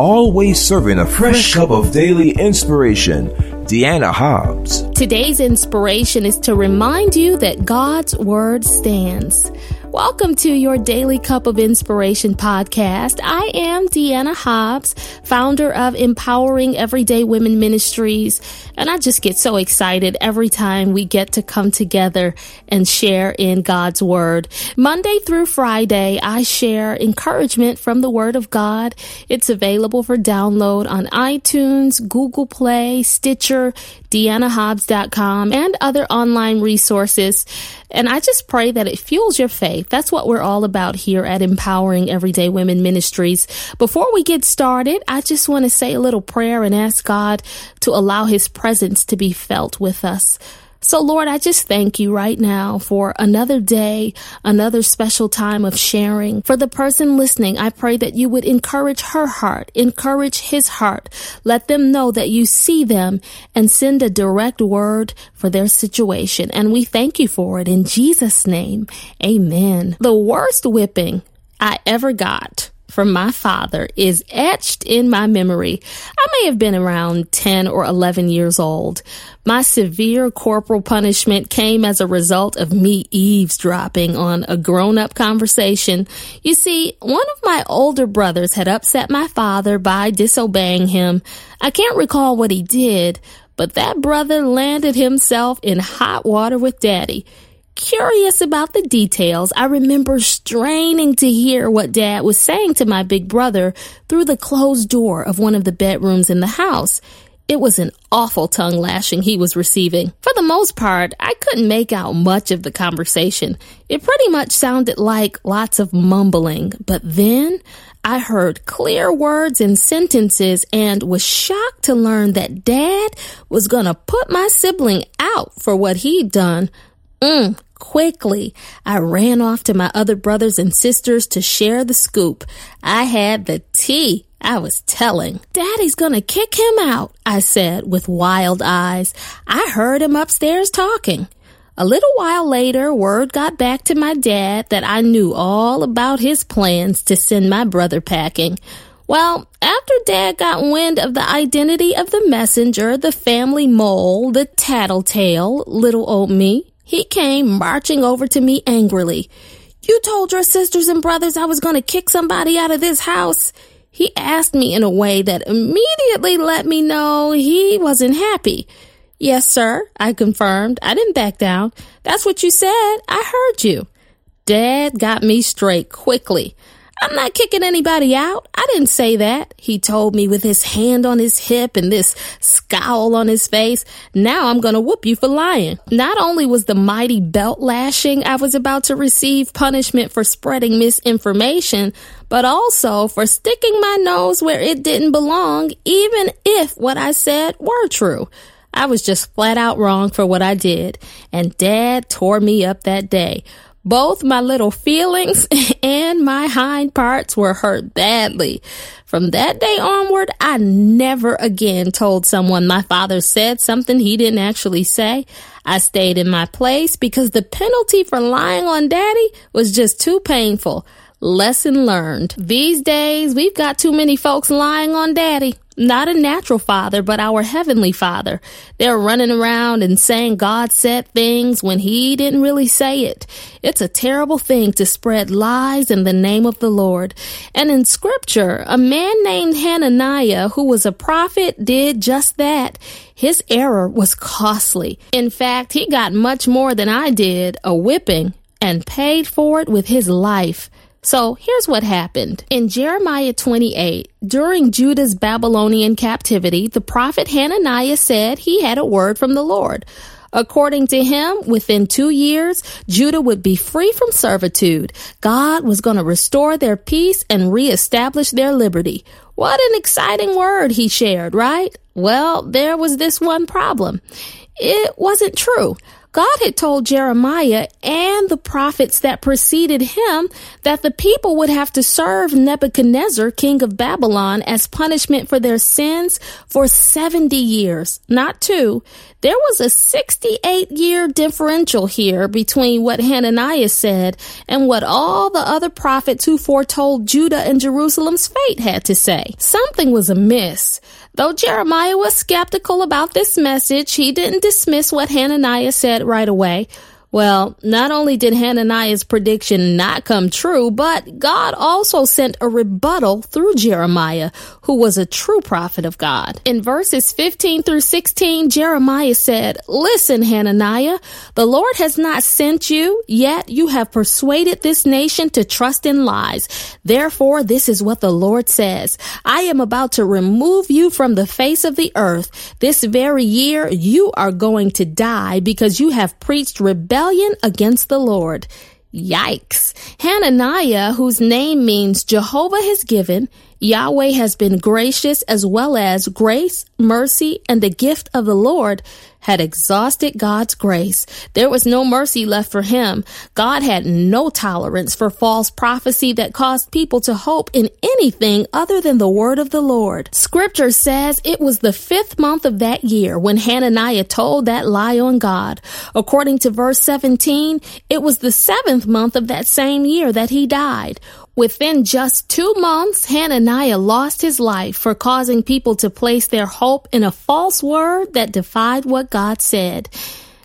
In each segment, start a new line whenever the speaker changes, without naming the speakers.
always serving a fresh cup of daily inspiration, Deanna Hobbs.
Today's inspiration is to remind you that God's Word stands. Welcome to your Daily Cup of Inspiration podcast. I am Deanna Hobbs, founder of Empowering Everyday Women Ministries, and I just get so excited every time we get to come together and share in God's Word. Monday through Friday, I share encouragement from the Word of God. It's available for download on iTunes, Google Play, Stitcher, DeannaHobbs.com, and other online resources. And I just pray that it fuels your faith. That's what we're all about here at Empowering Everyday Women Ministries. Before we get started, I just want to say a little prayer and ask God to allow His presence to be felt with us. So, Lord, I just thank you right now for another day, another special time of sharing. For the person listening, I pray that you would encourage her heart, encourage his heart. Let them know that you see them and send a direct word for their situation. And we thank you for it in Jesus' name. Amen. The worst whipping I ever got from my father is etched in my memory. I may have been around 10 or 11 years old. My severe corporal punishment came as a result of me eavesdropping on a grown up conversation. You see, one of my older brothers had upset my father by disobeying him. I can't recall what he did, but that brother landed himself in hot water with daddy. Curious about the details, I remember straining to hear what dad was saying to my big brother through the closed door of one of the bedrooms in the house. It was an awful tongue lashing he was receiving. For the most part, I couldn't make out much of the conversation. It pretty much sounded like lots of mumbling, but then I heard clear words and sentences and was shocked to learn that dad was gonna put my sibling out for what he'd done. Mm, quickly, I ran off to my other brothers and sisters to share the scoop. I had the tea. I was telling. Daddy's gonna kick him out, I said with wild eyes. I heard him upstairs talking. A little while later, word got back to my dad that I knew all about his plans to send my brother packing. Well, after Dad got wind of the identity of the messenger, the family mole, the tattletale, little old me, he came marching over to me angrily. You told your sisters and brothers I was going to kick somebody out of this house. He asked me in a way that immediately let me know he wasn't happy. Yes, sir, I confirmed. I didn't back down. That's what you said. I heard you. Dad got me straight quickly. I'm not kicking anybody out. I didn't say that. He told me with his hand on his hip and this scowl on his face. Now I'm to whoop you for lying. Not only was the mighty belt lashing I was about to receive punishment for spreading misinformation, but also for sticking my nose where it didn't belong, even if what I said were true. I was just flat out wrong for what I did, and dad tore me up that day. Both my little feelings and my hind parts were hurt badly. From that day onward, I never again told someone my father said something he didn't actually say. I stayed in my place because the penalty for lying on daddy was just too painful. Lesson learned. These days, we've got too many folks lying on daddy. Not a natural father, but our heavenly father. They're running around and saying God said things when he didn't really say it. It's a terrible thing to spread lies in the name of the Lord. And in scripture, a man named Hananiah, who was a prophet, did just that. His error was costly. In fact, he got much more than I did, a whipping, and paid for it with his life. So here's what happened. In Jeremiah 28, during Judah's Babylonian captivity, the prophet Hananiah said he had a word from the Lord. According to him, within two years, Judah would be free from servitude. God was going to restore their peace and reestablish their liberty. What an exciting word he shared, right? Well, there was this one problem. It wasn't true. God had told Jeremiah and the prophets that preceded him that the people would have to serve Nebuchadnezzar, king of Babylon, as punishment for their sins for 70 years, not two. There was a 68 year differential here between what Hananiah said and what all the other prophets who foretold Judah and Jerusalem's fate had to say. Something was amiss. Though Jeremiah was skeptical about this message, he didn't dismiss what Hananiah said right away. Well, not only did Hananiah's prediction not come true, but God also sent a rebuttal through Jeremiah, who was a true prophet of God. In verses 15 through 16, Jeremiah said, Listen, Hananiah, the Lord has not sent you, yet you have persuaded this nation to trust in lies. Therefore, this is what the Lord says. I am about to remove you from the face of the earth. This very year, you are going to die because you have preached rebellion rebellion against the Lord. Yikes. Hananiah, whose name means Jehovah has given, Yahweh has been gracious as well as grace, mercy, and the gift of the Lord had exhausted God's grace. There was no mercy left for him. God had no tolerance for false prophecy that caused people to hope in anything other than the word of the Lord. Scripture says it was the fifth month of that year when Hananiah told that lie on God. According to verse 17, it was the seventh month of that same year that he died. Within just two months, Hananiah lost his life for causing people to place their hope in a false word that defied what God said.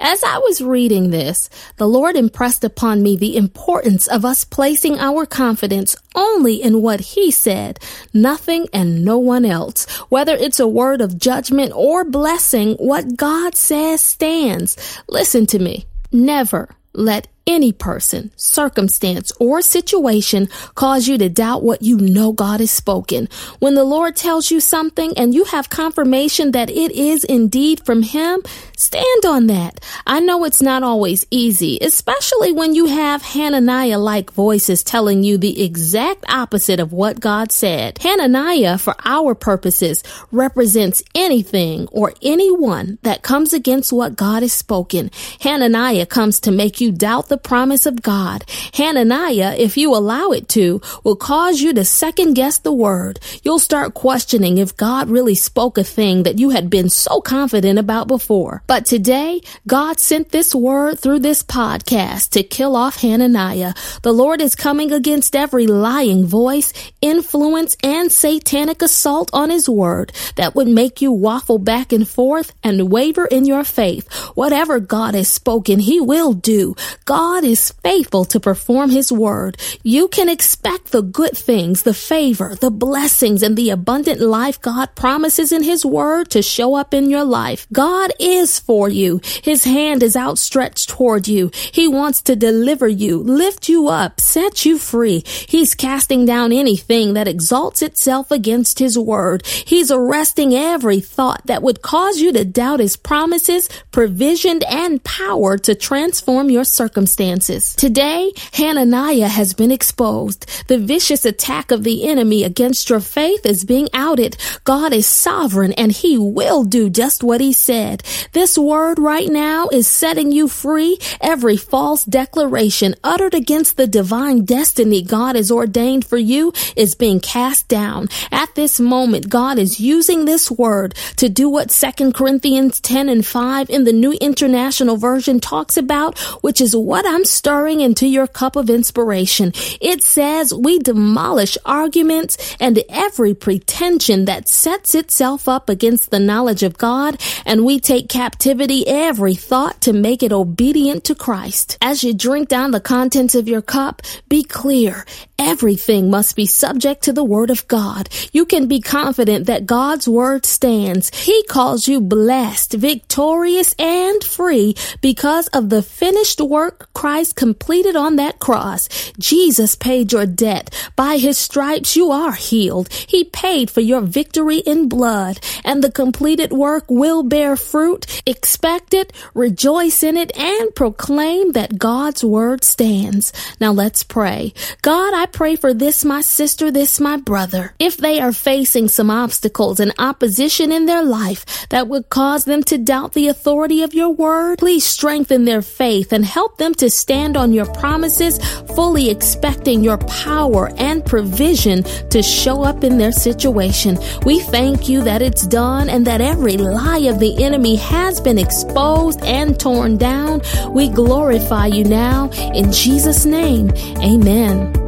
As I was reading this, the Lord impressed upon me the importance of us placing our confidence only in what He said, nothing and no one else. Whether it's a word of judgment or blessing, what God says stands. Listen to me. Never let any person, circumstance, or situation cause you to doubt what you know God has spoken. When the Lord tells you something and you have confirmation that it is indeed from Him, stand on that. I know it's not always easy, especially when you have Hananiah like voices telling you the exact opposite of what God said. Hananiah, for our purposes, represents anything or anyone that comes against what God has spoken. Hananiah comes to make you doubt the promise of God. Hananiah, if you allow it to, will cause you to second guess the word. You'll start questioning if God really spoke a thing that you had been so confident about before. But today, God sent this word through this podcast to kill off Hananiah. The Lord is coming against every lying voice, influence, and satanic assault on his word that would make you waffle back and forth and waver in your faith. Whatever God has spoken, he will do. God God is faithful to perform his word. You can expect the good things, the favor, the blessings, and the abundant life God promises in his word to show up in your life. God is for you. His hand is outstretched toward you. He wants to deliver you, lift you up, set you free. He's casting down anything that exalts itself against his word. He's arresting every thought that would cause you to doubt his promises, provision, and power to transform your circumstances circumstances. Today, Hananiah has been exposed. The vicious attack of the enemy against your faith is being outed. God is sovereign and he will do just what he said. This word right now is setting you free. Every false declaration uttered against the divine destiny God has ordained for you is being cast down. At this moment, God is using this word to do what 2 Corinthians 10 and 5 in the New International Version talks about, which is what I'm stirring into your cup of inspiration. It says we demolish arguments and every pretension that sets itself up against the knowledge of God, and we take captivity every thought to make it obedient to Christ. As you drink down the contents of your cup, be clear. Everything must be subject to the word of God. You can be confident that God's word stands. He calls you blessed, victorious, and free because of the finished work Christ completed on that cross. Jesus paid your debt. By his stripes you are healed. He paid for your victory in blood, and the completed work will bear fruit. Expect it, rejoice in it, and proclaim that God's word stands. Now let's pray. God, I pray for this my sister, this my brother. If they are facing some obstacles and opposition in their life that would cause them to doubt the authority of your word, please strengthen their faith and help them to stand on your promises, fully expecting your power and provision to show up in their situation. We thank you that it's done and that every lie of the enemy has been exposed and torn down. We glorify you now in Jesus' name. Amen.